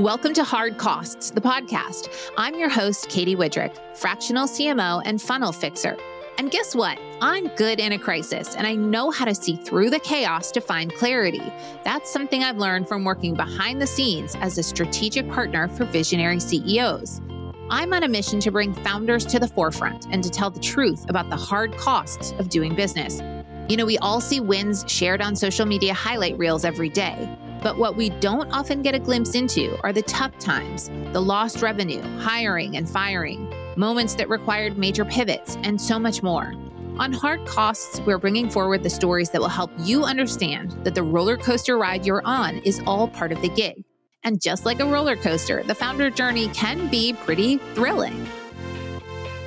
Welcome to Hard Costs, the podcast. I'm your host, Katy Widrick, fractional CMO and funnel fixer. And guess what? I'm good in a crisis and I know how to see through the chaos to find clarity. That's something I've learned from working behind the scenes as a strategic partner for visionary CEOs. I'm on a mission to bring founders to the forefront and to tell the truth about the hard costs of doing business. You know, we all see wins shared on social media highlight reels every day. But what we don't often get a glimpse into are the tough times, the lost revenue, hiring and firing, moments that required major pivots, and so much more. On Hard Costs, we're bringing forward the stories that will help you understand that the roller coaster ride you're on is all part of the gig. And just like a roller coaster, the founder journey can be pretty thrilling.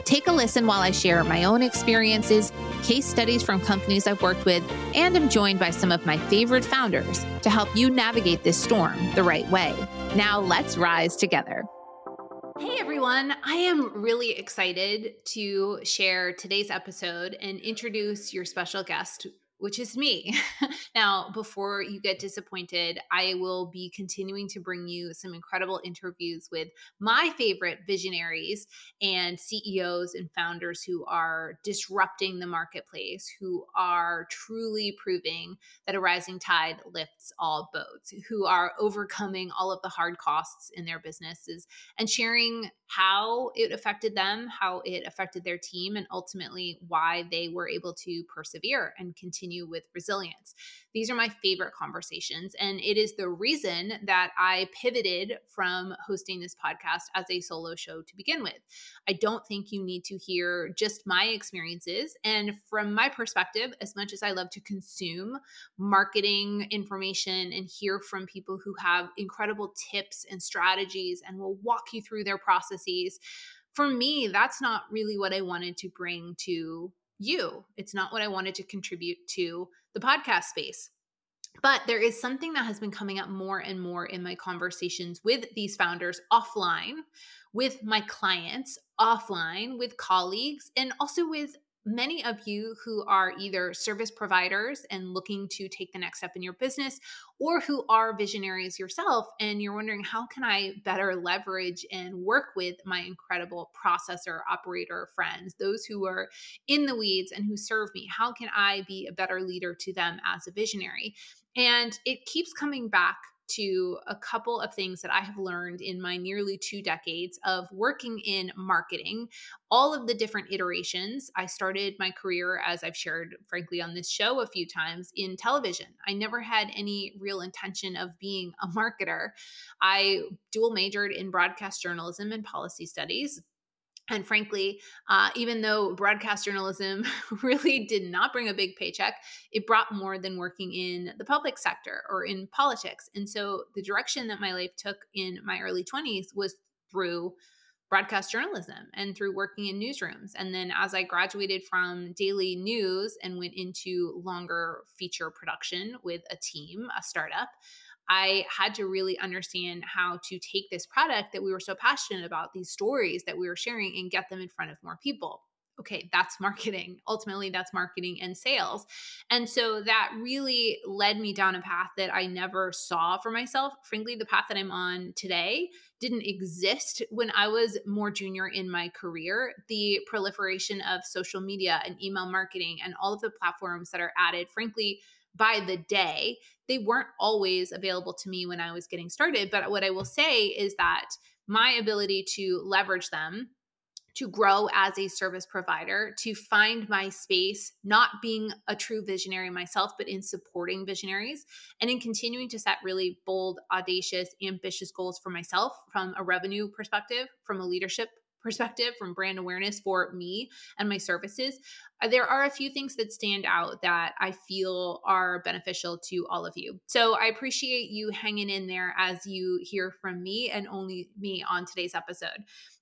Take a listen while I share my own experiences, case studies from companies I've worked with, and am joined by some of my favorite founders to help you navigate this storm the right way. Now, let's rise together. Hey everyone, I am really excited to share today's episode and introduce your special guest which is me. now, before you get disappointed, I will be continuing to bring you some incredible interviews with my favorite visionaries and CEOs and founders who are disrupting the marketplace, who are truly proving that a rising tide lifts all boats, who are overcoming all of the hard costs in their businesses and sharing how it affected them, how it affected their team, and ultimately why they were able to persevere and continue with resilience. These are my favorite conversations. And it is the reason that I pivoted from hosting this podcast as a solo show to begin with. I don't think you need to hear just my experiences. And from my perspective, as much as I love to consume marketing information and hear from people who have incredible tips and strategies and will walk you through their processes, for me, that's not really what I wanted to bring to you. It's not what I wanted to contribute to the podcast space. But there is something that has been coming up more and more in my conversations with these founders offline, with my clients offline, with colleagues, and also with many of you who are either service providers and looking to take the next step in your business or who are visionaries yourself and you're wondering how can I better leverage and work with my incredible processor operator friends those who are in the weeds and who serve me? How can I be a better leader to them as a visionary? And it keeps coming back to a couple of things that I have learned in my nearly two decades of working in marketing, all of the different iterations. I started my career, as I've shared, frankly, on this show a few times, in television. I never had any real intention of being a marketer. I dual majored in broadcast journalism and policy studies and frankly, uh, even though broadcast journalism really did not bring a big paycheck, it brought more than working in the public sector or in politics. And so the direction that my life took in my early 20s was through broadcast journalism and through working in newsrooms. And then as I graduated from daily news and went into longer feature production with a team, a startup, I had to really understand how to take this product that we were so passionate about, these stories that we were sharing, and get them in front of more people. Okay, that's marketing. Ultimately, that's marketing and sales. And so that really led me down a path that I never saw for myself. Frankly, the path that I'm on today didn't exist when I was more junior in my career. The proliferation of social media and email marketing and all of the platforms that are added, frankly, by the day. They weren't always available to me when I was getting started. But what I will say is that my ability to leverage them to grow as a service provider, to find my space, not being a true visionary myself, but in supporting visionaries and in continuing to set really bold, audacious, ambitious goals for myself from a revenue perspective, from a leadership perspective, from brand awareness for me and my services, uh, there are a few things that stand out that I feel are beneficial to all of you. So I appreciate you hanging in there as you hear from me and only me on today's episode.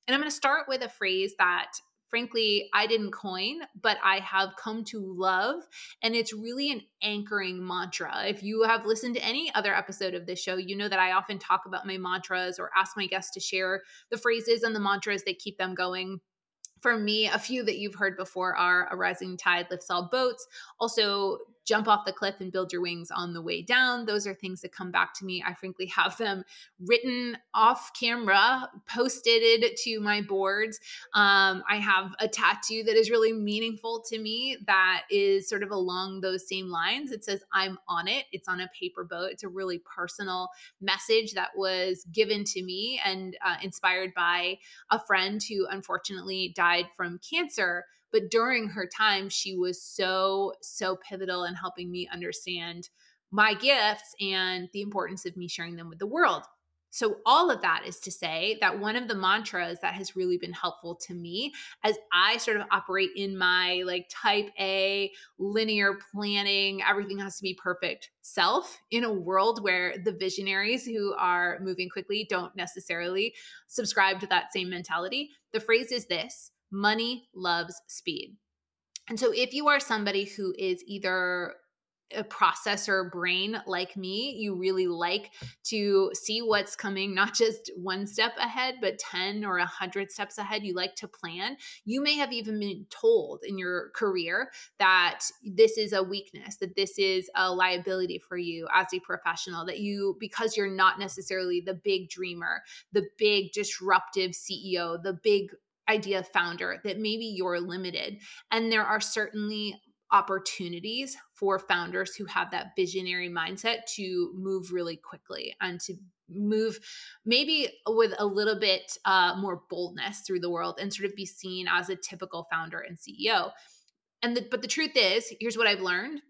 And I'm going to start with a phrase that frankly, I didn't coin, but I have come to love. And it's really an anchoring mantra. If you have listened to any other episode of this show, you know that I often talk about my mantras or ask my guests to share the phrases and the mantras that keep them going for me, a few that you've heard before are a rising tide lifts all boats. Also, jump off the cliff and build your wings on the way down. Those are things that come back to me. I frankly have them written off camera, posted to my boards. Um, I have a tattoo that is really meaningful to me that is sort of along those same lines. It says, I'm on it. It's on a paper boat. It's a really personal message that was given to me and uh, inspired by a friend who unfortunately died from cancer but during her time, she was so, so pivotal in helping me understand my gifts and the importance of me sharing them with the world. So, all of that is to say that one of the mantras that has really been helpful to me as I sort of operate in my like type A linear planning, everything has to be perfect self in a world where the visionaries who are moving quickly don't necessarily subscribe to that same mentality. The phrase is this money loves speed. And so if you are somebody who is either a processor brain like me, you really like to see what's coming, not just one step ahead, but 10 or 100 steps ahead. You like to plan. You may have even been told in your career that this is a weakness, that this is a liability for you as a professional, that you, because you're not necessarily the big dreamer, the big disruptive CEO, the big idea founder that maybe you're limited. And there are certainly opportunities for founders who have that visionary mindset to move really quickly and to move maybe with a little bit uh, more boldness through the world and sort of be seen as a typical founder and CEO. And the, but the truth is, here's what I've learned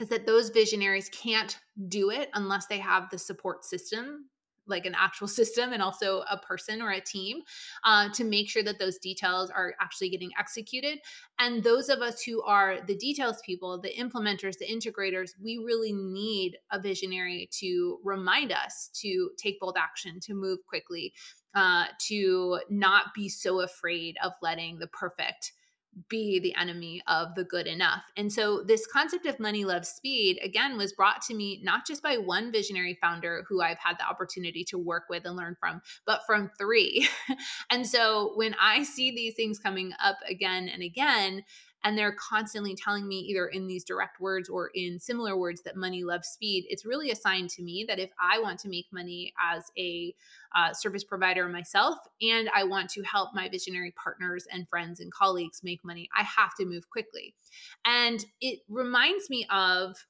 is that those visionaries can't do it unless they have the support system like an actual system and also a person or a team uh, to make sure that those details are actually getting executed. And those of us who are the details people, the implementers, the integrators, we really need a visionary to remind us to take bold action, to move quickly, uh, to not be so afraid of letting the perfect be the enemy of the good enough. And so, this concept of money loves speed, again, was brought to me not just by one visionary founder who I've had the opportunity to work with and learn from, but from three. and so, when I see these things coming up again and again, and they're constantly telling me either in these direct words or in similar words that money loves speed it's really a sign to me that if i want to make money as a uh, service provider myself and i want to help my visionary partners and friends and colleagues make money i have to move quickly. And it reminds me of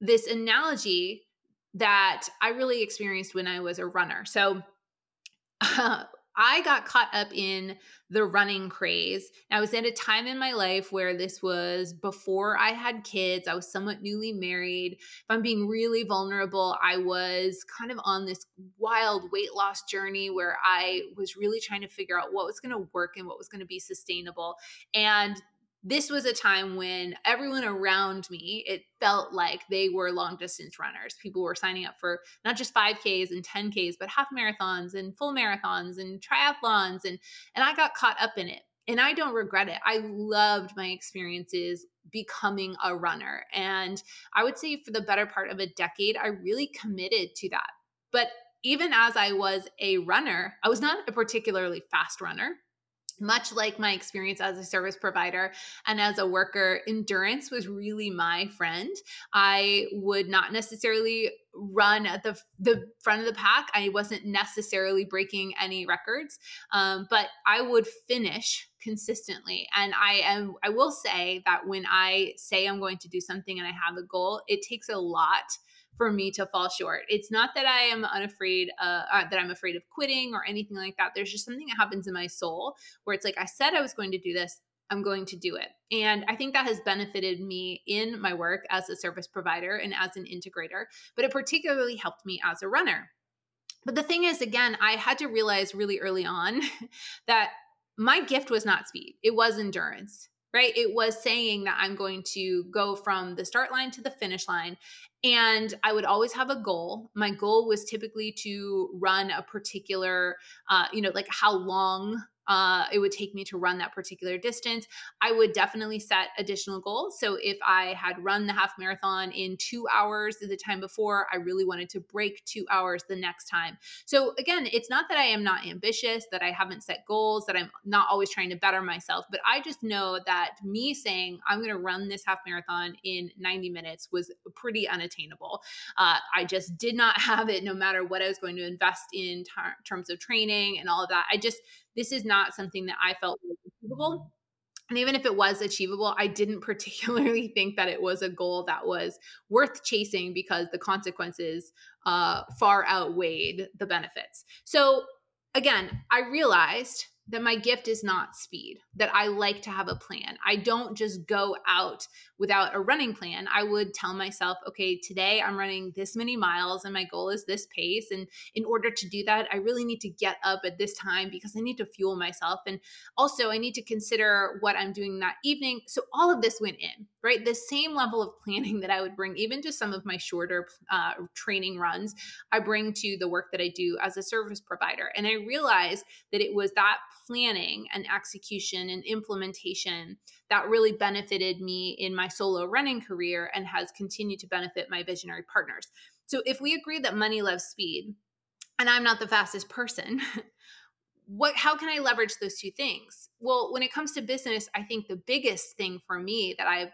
this analogy that i really experienced when i was a runner. So uh, I got caught up in the running craze. I was at a time in my life where this was before I had kids. I was somewhat newly married. If I'm being really vulnerable, I was kind of on this wild weight loss journey where I was really trying to figure out what was going to work and what was going to be sustainable. And this was a time when everyone around me, it felt like they were long distance runners. People were signing up for not just 5Ks and 10Ks, but half marathons and full marathons and triathlons. And, and I got caught up in it. And I don't regret it. I loved my experiences becoming a runner. And I would say for the better part of a decade, I really committed to that. But even as I was a runner, I was not a particularly fast runner much like my experience as a service provider and as a worker, endurance was really my friend. I would not necessarily run at the the front of the pack. I wasn't necessarily breaking any records, um, but I would finish consistently. And I am I will say that when I say I'm going to do something and I have a goal, it takes a lot for me to fall short. It's not that I am unafraid, uh, uh, that I'm afraid of quitting or anything like that. There's just something that happens in my soul where it's like, I said I was going to do this. I'm going to do it. And I think that has benefited me in my work as a service provider and as an integrator, but it particularly helped me as a runner. But the thing is, again, I had to realize really early on that my gift was not speed, it was endurance right? It was saying that I'm going to go from the start line to the finish line. And I would always have a goal. My goal was typically to run a particular, uh, you know, like how long uh, it would take me to run that particular distance. I would definitely set additional goals. So if I had run the half marathon in two hours the time before, I really wanted to break two hours the next time. So again, it's not that I am not ambitious, that I haven't set goals, that I'm not always trying to better myself, but I just know that me saying I'm going to run this half marathon in 90 minutes was pretty unattainable. Uh, I just did not have it no matter what I was going to invest in terms of training and all of that. I just this is not something that I felt was achievable. And even if it was achievable, I didn't particularly think that it was a goal that was worth chasing because the consequences uh, far outweighed the benefits. So, again, I realized that my gift is not speed, that I like to have a plan. I don't just go out without a running plan. I would tell myself, okay, today I'm running this many miles and my goal is this pace. And in order to do that, I really need to get up at this time because I need to fuel myself. And also, I need to consider what I'm doing that evening. So, all of this went in, right? The same level of planning that I would bring even to some of my shorter uh, training runs, I bring to the work that I do as a service provider. And I realized that it was that planning and execution and implementation that really benefited me in my solo running career and has continued to benefit my visionary partners. So if we agree that money loves speed and I'm not the fastest person, what how can I leverage those two things? Well, when it comes to business, I think the biggest thing for me that I've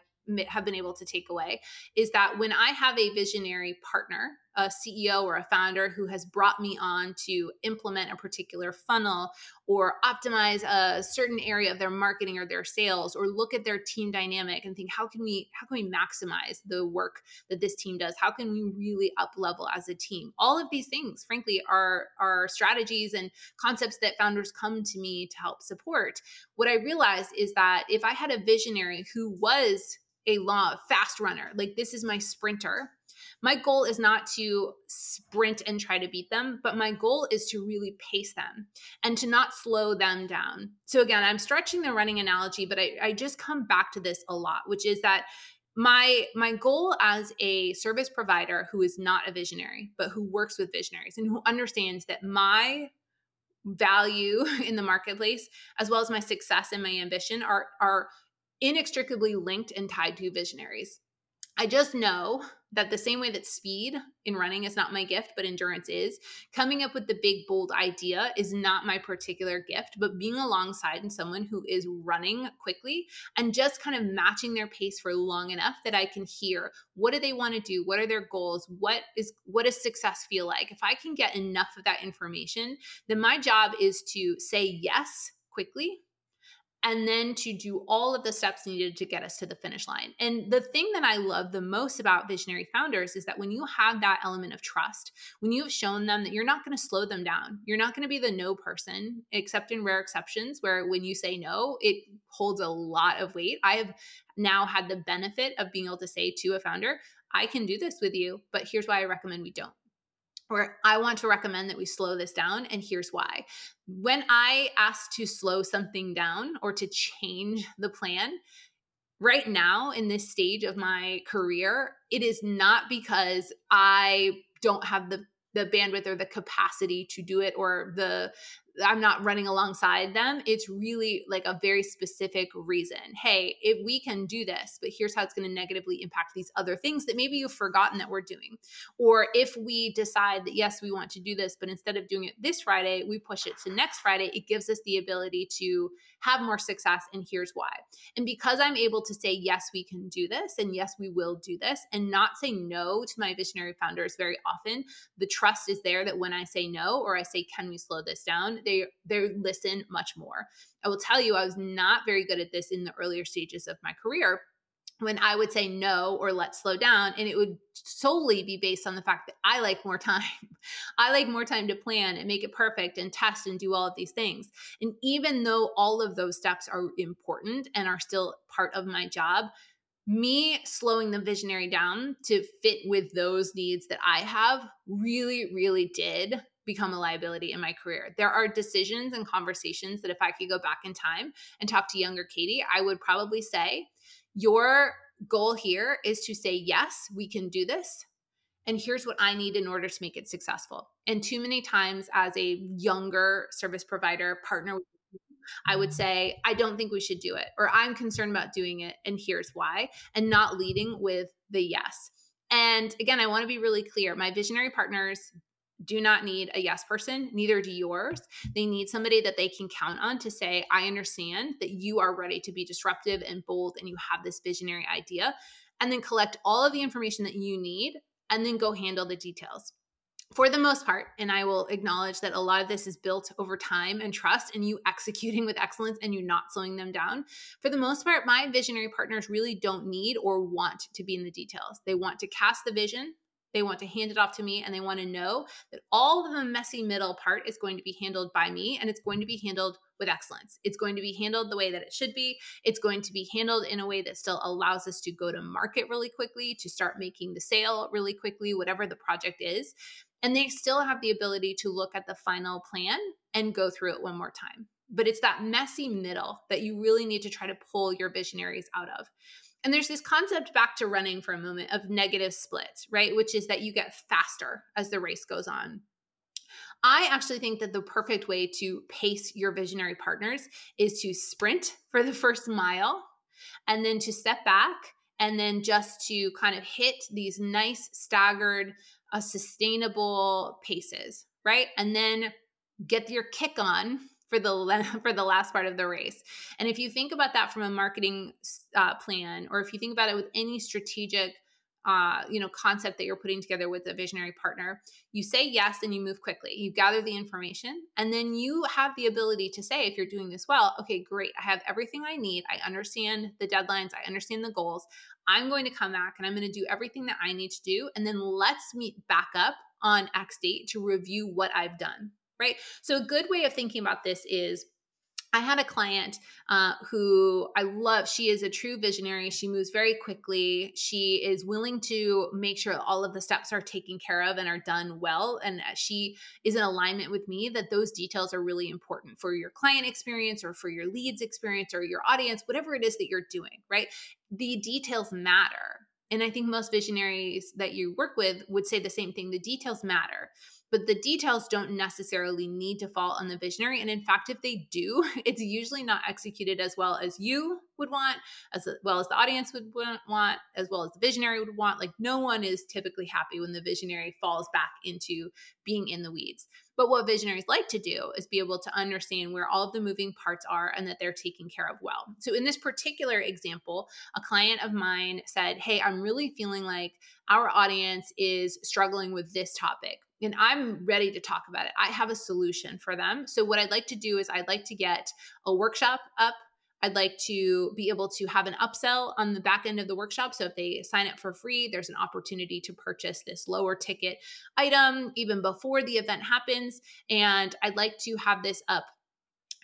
have been able to take away is that when I have a visionary partner, a CEO or a founder who has brought me on to implement a particular funnel or optimize a certain area of their marketing or their sales or look at their team dynamic and think how can we how can we maximize the work that this team does? How can we really up level as a team? All of these things frankly are are strategies and concepts that founders come to me to help support. What i realized is that if i had a visionary who was a long fast runner. Like this is my sprinter. My goal is not to sprint and try to beat them, but my goal is to really pace them and to not slow them down. So again, I'm stretching the running analogy, but I, I just come back to this a lot, which is that my my goal as a service provider who is not a visionary but who works with visionaries and who understands that my value in the marketplace as well as my success and my ambition are are inextricably linked and tied to visionaries. I just know that the same way that speed in running is not my gift, but endurance is, coming up with the big, bold idea is not my particular gift, but being alongside someone who is running quickly and just kind of matching their pace for long enough that I can hear what do they want to do? What are their goals? What is what does success feel like? If I can get enough of that information, then my job is to say yes quickly and then to do all of the steps needed to get us to the finish line. And the thing that I love the most about visionary founders is that when you have that element of trust, when you have shown them that you're not going to slow them down, you're not going to be the no person, except in rare exceptions where when you say no, it holds a lot of weight. I have now had the benefit of being able to say to a founder, I can do this with you, but here's why I recommend we don't or I want to recommend that we slow this down, and here's why. When I ask to slow something down or to change the plan, right now in this stage of my career, it is not because I don't have the the bandwidth or the capacity to do it or the I'm not running alongside them. It's really like a very specific reason. Hey, if we can do this, but here's how it's going to negatively impact these other things that maybe you've forgotten that we're doing. Or if we decide that, yes, we want to do this, but instead of doing it this Friday, we push it to next Friday, it gives us the ability to have more success. And here's why. And because I'm able to say, yes, we can do this, and yes, we will do this, and not say no to my visionary founders very often, the trust is there that when I say no or I say, can we slow this down? They they listen much more. I will tell you, I was not very good at this in the earlier stages of my career when I would say no or let's slow down. And it would solely be based on the fact that I like more time. I like more time to plan and make it perfect and test and do all of these things. And even though all of those steps are important and are still part of my job, me slowing the visionary down to fit with those needs that I have really, really did become a liability in my career. There are decisions and conversations that if I could go back in time and talk to younger Katy, I would probably say, Your goal here is to say, Yes, we can do this. And here's what I need in order to make it successful. And too many times, as a younger service provider, partner I would mm-hmm. say, I don't think we should do it, or I'm concerned about doing it, and here's why, and not leading with the yes. And again, I want to be really clear my visionary partners do not need a yes person, neither do yours. They need somebody that they can count on to say, I understand that you are ready to be disruptive and bold and you have this visionary idea. And then collect all of the information that you need and then go handle the details for the most part, and I will acknowledge that a lot of this is built over time and trust and you executing with excellence and you not slowing them down. For the most part, my visionary partners really don't need or want to be in the details. They want to cast the vision, they want to hand it off to me, and they want to know that all of the messy middle part is going to be handled by me and it's going to be handled with excellence. It's going to be handled the way that it should be. It's going to be handled in a way that still allows us to go to market really quickly, to start making the sale really quickly, whatever the project is. And they still have the ability to look at the final plan and go through it one more time. But it's that messy middle that you really need to try to pull your visionaries out of. And there's this concept back to running for a moment of negative splits, right? Which is that you get faster as the race goes on. I actually think that the perfect way to pace your visionary partners is to sprint for the first mile and then to step back and then just to kind of hit these nice staggered uh, sustainable paces right and then get your kick on for the for the last part of the race. And if you think about that from a marketing uh, plan or if you think about it with any strategic uh, you know concept that you're putting together with a visionary partner you say yes and you move quickly. You gather the information and then you have the ability to say if you're doing this well okay great. I have everything i need. I understand the deadlines. I understand the goals. I'm going to come back and i'm going to do everything that i need to do and then let's meet back up on x date to review what i've done right so a good way of thinking about this is I had a client uh, who I love. She is a true visionary. She moves very quickly. She is willing to make sure all of the steps are taken care of and are done well. And she is in alignment with me that those details are really important for your client experience or for your leads experience or your audience, whatever it is that you're doing, right? The details matter. And I think most visionaries that you work with would say the same thing. The details matter but the details don't necessarily need to fall on the visionary. And in fact, if they do, it's usually not executed as well as you would want, as well as the audience would want, as well as the visionary would want. Like, no one is typically happy when the visionary falls back into being in the weeds. But what visionaries like to do is be able to understand where all of the moving parts are and that they're taken care of well. So, in this particular example, a client of mine said, Hey, I'm really feeling like our audience is struggling with this topic and I'm ready to talk about it. I have a solution for them. So, what I'd like to do is, I'd like to get a workshop up. I'd like to be able to have an upsell on the back end of the workshop. So, if they sign up for free, there's an opportunity to purchase this lower ticket item even before the event happens. And I'd like to have this up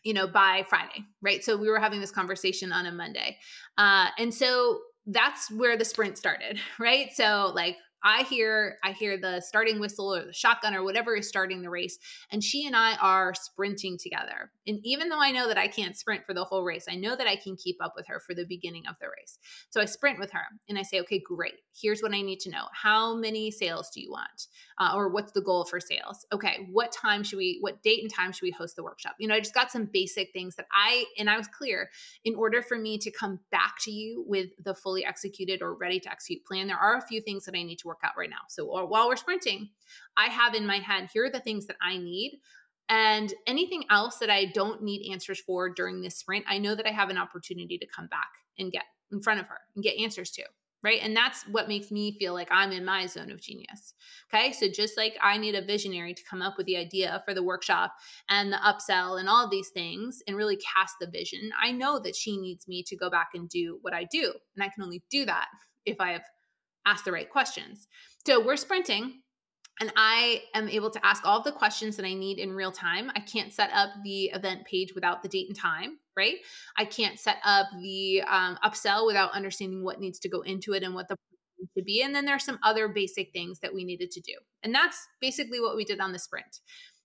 you know by friday right so we were having this conversation on a monday uh, and so that's where the sprint started right so like I hear I hear the starting whistle or the shotgun or whatever is starting the race and she and I are sprinting together. And even though I know that I can't sprint for the whole race, I know that I can keep up with her for the beginning of the race. So I sprint with her and I say, "Okay, great. Here's what I need to know. How many sales do you want? Uh, or what's the goal for sales? Okay, what time should we what date and time should we host the workshop?" You know, I just got some basic things that I and I was clear in order for me to come back to you with the fully executed or ready to execute plan, there are a few things that I need to work out right now. So while we're sprinting, I have in my head, here are the things that I need. And anything else that I don't need answers for during this sprint, I know that I have an opportunity to come back and get in front of her and get answers to. Right. And that's what makes me feel like I'm in my zone of genius. Okay. So just like I need a visionary to come up with the idea for the workshop and the upsell and all these things and really cast the vision, I know that she needs me to go back and do what I do. And I can only do that if I have asked the right questions. So we're sprinting and I am able to ask all of the questions that I need in real time. I can't set up the event page without the date and time, right? I can't set up the um, upsell without understanding what needs to go into it and what the to be. And then there's some other basic things that we needed to do. And that's basically what we did on the sprint.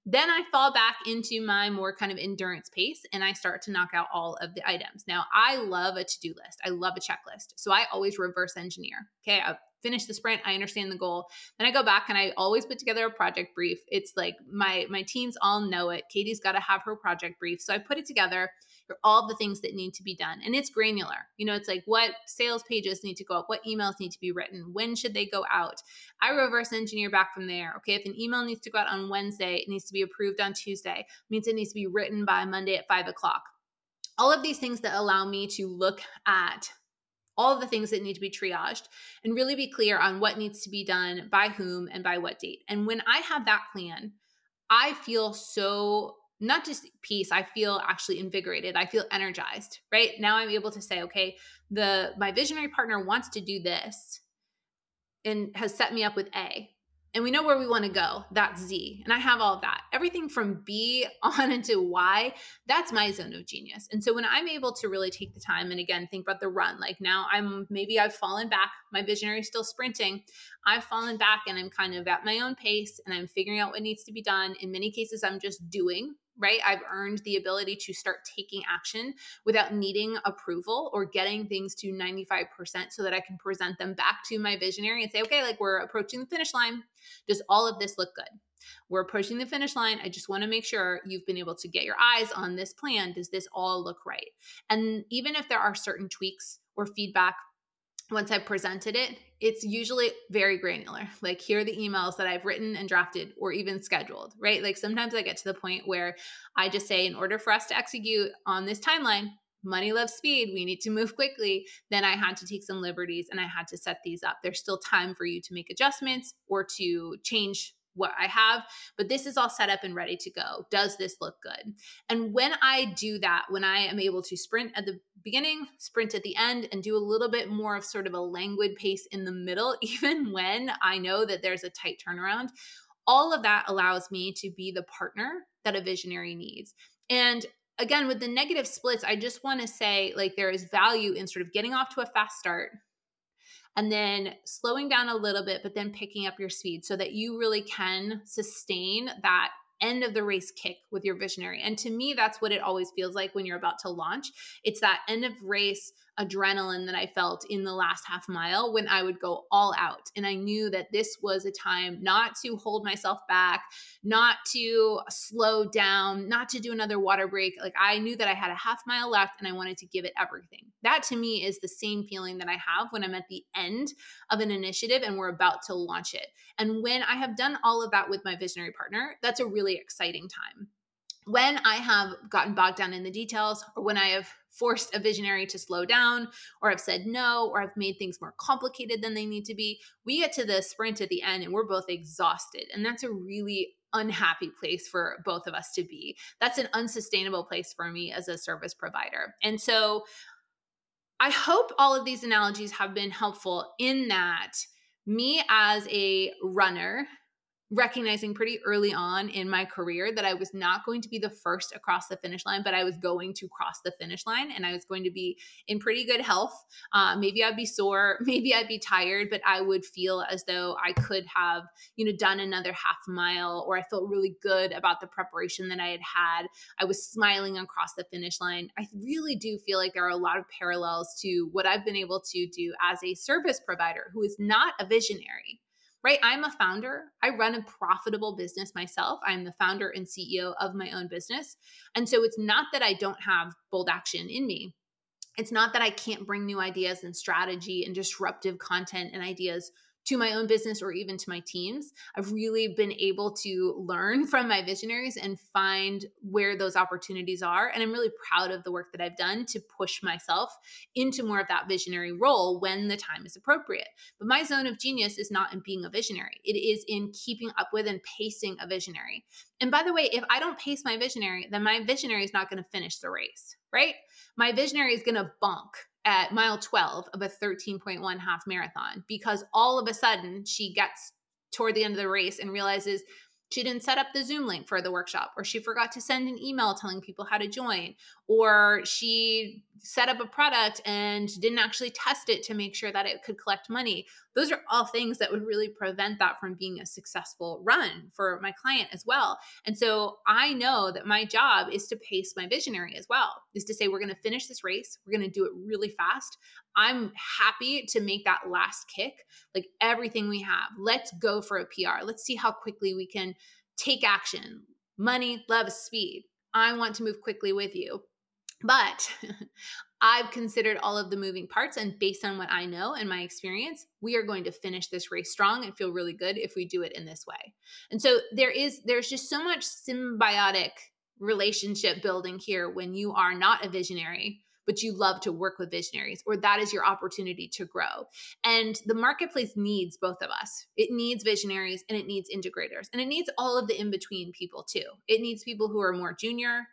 Then I fall back into my more kind of endurance pace and I start to knock out all of the items. Now, I love a to do list, I love a checklist. So I always reverse engineer. Okay, a finish the sprint i understand the goal then i go back and i always put together a project brief it's like my my teams all know it katy's got to have her project brief so i put it together all the things that need to be done and it's granular. You know it's like what sales pages need to go up what emails need to be written when should they go out? I reverse engineer back from there okay? If an email needs to go out on wednesday it needs to be approved on tuesday it means it needs to be written by monday at five o'clock. All of these things that allow me to look at all the things that need to be triaged and really be clear on what needs to be done by whom and by what date. And when I have that plan, I feel so not just peace i feel actually invigorated i feel energized right now i'm able to say okay the my visionary partner wants to do this and has set me up with a and we know where we want to go. That's Z. And I have all of that. Everything from B on into Y, that's my zone of genius. And so when I'm able to really take the time and again think about the run, like now I'm maybe I've fallen back, my visionary is still sprinting. I've fallen back and I'm kind of at my own pace and I'm figuring out what needs to be done. In many cases, I'm just doing right? I've earned the ability to start taking action without needing approval or getting things to 95% so that I can present them back to my visionary and say, okay, like we're approaching the finish line. Does all of this look good? We're approaching the finish line. I just want to make sure you've been able to get your eyes on this plan. Does this all look right? And even if there are certain tweaks or feedback once I've presented it, it's usually very granular. Like, here are the emails that I've written and drafted or even scheduled, right? Like, sometimes I get to the point where I just say, in order for us to execute on this timeline, money loves speed, we need to move quickly. Then I had to take some liberties and I had to set these up. There's still time for you to make adjustments or to change what I have, but this is all set up and ready to go. Does this look good? And when I do that, when I am able to sprint at the beginning, sprint at the end, and do a little bit more of sort of a languid pace in the middle, even when I know that there's a tight turnaround, all of that allows me to be the partner that a visionary needs. And again, with the negative splits, I just want to say like there is value in sort of getting off to a fast start and then slowing down a little bit, but then picking up your speed so that you really can sustain that end of the race kick with your visionary. And to me, that's what it always feels like when you're about to launch. It's that end of race adrenaline that I felt in the last half mile when I would go all out. And I knew that this was a time not to hold myself back, not to slow down, not to do another water break. Like I knew that I had a half mile left and I wanted to give it everything. That to me is the same feeling that I have when I'm at the end of an initiative and we're about to launch it. And when I have done all of that with my visionary partner, that's a really exciting time when I have gotten bogged down in the details or when I have forced a visionary to slow down or I've said no or I've made things more complicated than they need to be, we get to the sprint at the end and we're both exhausted. And that's a really unhappy place for both of us to be. That's an unsustainable place for me as a service provider. And so I hope all of these analogies have been helpful in that me as a runner recognizing pretty early on in my career that I was not going to be the first across the finish line, but I was going to cross the finish line and I was going to be in pretty good health. Uh, maybe I'd be sore, maybe I'd be tired, but I would feel as though I could have, you know, done another half mile or I felt really good about the preparation that I had had. I was smiling across the finish line. I really do feel like there are a lot of parallels to what I've been able to do as a service provider who is not a visionary right? I'm a founder. I run a profitable business myself. I'm the founder and CEO of my own business. And so it's not that I don't have bold action in me. It's not that I can't bring new ideas and strategy and disruptive content and ideas to my own business or even to my teams. I've really been able to learn from my visionaries and find where those opportunities are. And I'm really proud of the work that I've done to push myself into more of that visionary role when the time is appropriate. But my zone of genius is not in being a visionary, it is in keeping up with and pacing a visionary. And by the way, if I don't pace my visionary, then my visionary is not going to finish the race, right? My visionary is going to bonk at mile 12 of a 13.1 half marathon because all of a sudden she gets toward the end of the race and realizes she didn't set up the Zoom link for the workshop, or she forgot to send an email telling people how to join, or she set up a product and didn't actually test it to make sure that it could collect money. Those are all things that would really prevent that from being a successful run for my client as well. And so I know that my job is to pace my visionary as well, is to say, we're going to finish this race. We're going to do it really fast. I'm happy to make that last kick, like everything we have. Let's go for a PR. Let's see how quickly we can take action. Money, love, speed. I want to move quickly with you. But I've considered all of the moving parts, and based on what I know and my experience, we are going to finish this race strong and feel really good if we do it in this way. And so there is, there's just so much symbiotic relationship building here when you are not a visionary but you love to work with visionaries, or that is your opportunity to grow. And the marketplace needs both of us. It needs visionaries and it needs integrators, and it needs all of the in between people too. It needs people who are more junior,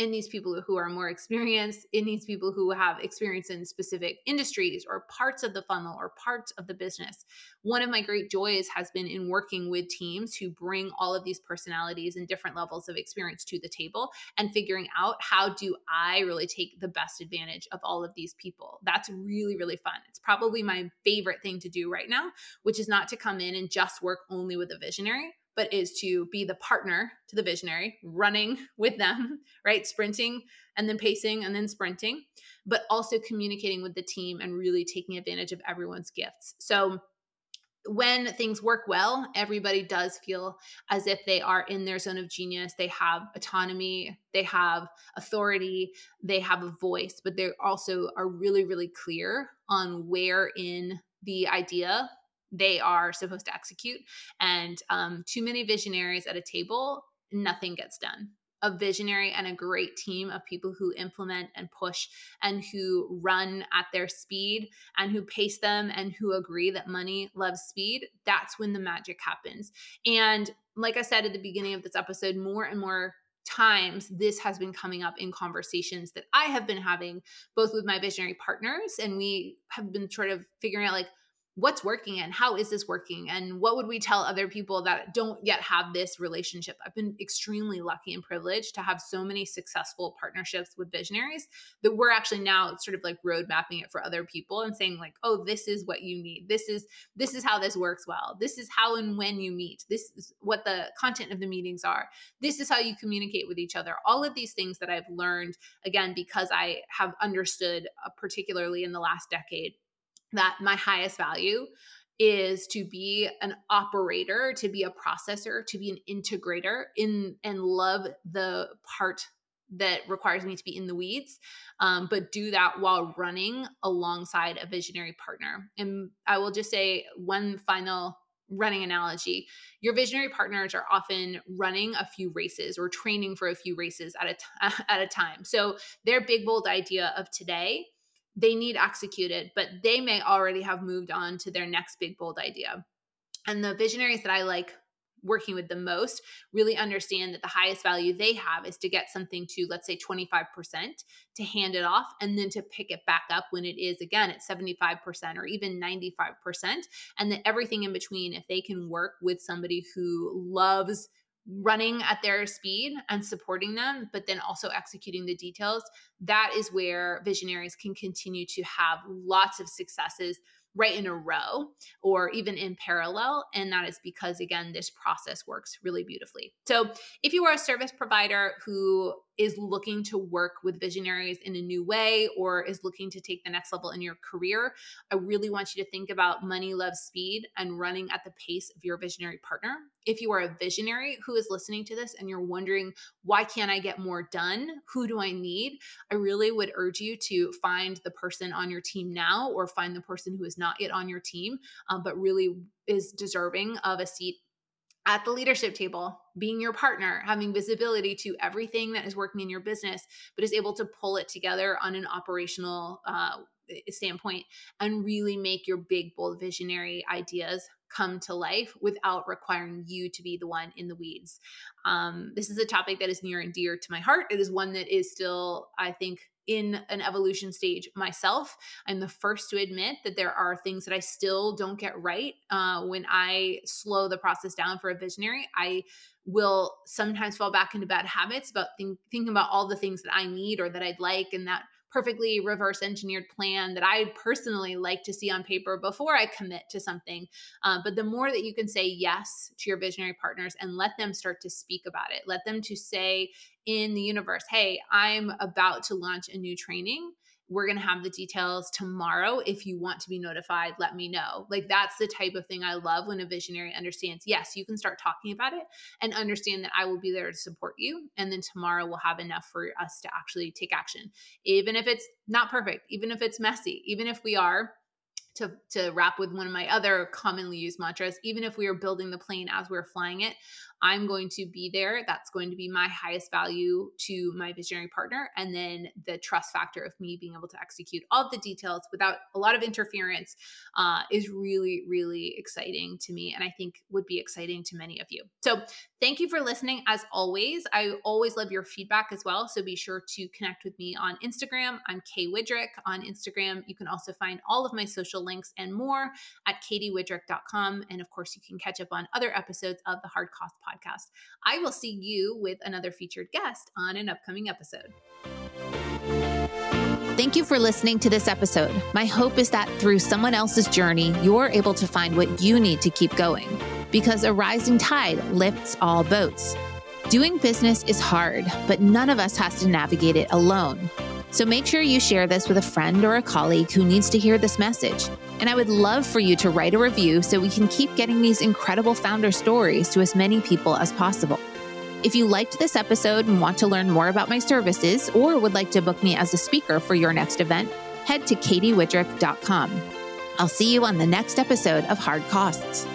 it needs people who are more experienced. It needs people who have experience in specific industries or parts of the funnel or parts of the business. One of my great joys has been in working with teams who bring all of these personalities and different levels of experience to the table and figuring out how do I really take the best advantage of all of these people. That's really, really fun. It's probably my favorite thing to do right now, which is not to come in and just work only with a visionary, but is to be the partner to the visionary, running with them, right? Sprinting and then pacing and then sprinting, but also communicating with the team and really taking advantage of everyone's gifts. So, when things work well, everybody does feel as if they are in their zone of genius. They have autonomy, they have authority, they have a voice, but they also are really, really clear on where in the idea they are supposed to execute. And um, too many visionaries at a table, nothing gets done. A visionary and a great team of people who implement and push and who run at their speed and who pace them and who agree that money loves speed, that's when the magic happens. And like I said at the beginning of this episode, more and more times this has been coming up in conversations that I have been having both with my visionary partners and we have been sort of figuring out like what's working and how is this working? And what would we tell other people that don't yet have this relationship? I've been extremely lucky and privileged to have so many successful partnerships with visionaries that we're actually now sort of like road mapping it for other people and saying like oh this is what you need. This is this is how this works well. This is how and when you meet. This is what the content of the meetings are. This is how you communicate with each other. All of these things that i've learned again because i have understood uh, particularly in the last decade that my highest value is to be an operator, to be a processor, to be an integrator in and love the part that requires me to be in the weeds, um, but do that while running alongside a visionary partner. And I will just say one final running analogy your visionary partners are often running a few races or training for a few races at a t- at a time so their big bold idea of today they need executed, but they may already have moved on to their next big, bold idea. And the visionaries that I like working with the most really understand that the highest value they have is to get something to let's say 25% to hand it off and then to pick it back up when it is again at 75% or even 95% and that everything in between if they can work with somebody who loves running at their speed and supporting them, but then also executing the details, that is where visionaries can continue to have lots of successes right in a row or even in parallel. And that is because, again, this process works really beautifully. So, if you are a service provider who is looking to work with visionaries in a new way or is looking to take the next level in your career, I really want you to think about money love, speed and running at the pace of your visionary partner. If you are a visionary who is listening to this and you're wondering, why can't I get more done? Who do I need? I really would urge you to find the person on your team now or find the person who is not yet on your team, um, but really is deserving of a seat at the leadership table, being your partner, having visibility to everything that is working in your business, but is able to pull it together on an operational uh, standpoint and really make your big, bold, visionary ideas come to life without requiring you to be the one in the weeds. Um, this is a topic that is near and dear to my heart. It is one that is still, I think, in an evolution stage myself. I'm the first to admit that there are things that I still don't get right. Uh, when I slow the process down for a visionary, I will sometimes fall back into bad habits about think, thinking about all the things that I need or that I'd like, and that perfectly reverse engineered plan that I personally like to see on paper before I commit to something. Uh, but the more that you can say yes to your visionary partners and let them start to speak about it, let them to say in the universe, hey, I'm about to launch a new training we're going to have the details tomorrow. If you want to be notified, let me know. Like that's the type of thing I love when a visionary understands, yes, you can start talking about it and understand that I will be there to support you. And then tomorrow we'll have enough for us to actually take action. Even if it's not perfect, even if it's messy, even if we are to to wrap with one of my other commonly used mantras even if we are building the plane as we're flying it I'm going to be there. That's going to be my highest value to my visionary partner. And then the trust factor of me being able to execute all the details without a lot of interference uh, is really, really exciting to me. And I think would be exciting to many of you. So thank you for listening. As always, I always love your feedback as well. So be sure to connect with me on Instagram. I'm Kay Widrick on Instagram. You can also find all of my social links and more at katywidrick.com. And of course, you can catch up on other episodes of the Hard Cost Podcast podcast. I will see you with another featured guest on an upcoming episode. Thank you for listening to this episode. My hope is that through someone else's journey, you're able to find what you need to keep going because a rising tide lifts all boats. Doing business is hard, but none of us has to navigate it alone. So make sure you share this with a friend or a colleague who needs to hear this message. And I would love for you to write a review so we can keep getting these incredible founder stories to as many people as possible. If you liked this episode and want to learn more about my services or would like to book me as a speaker for your next event, head to katywidrick.com. I'll see you on the next episode of Hard Costs.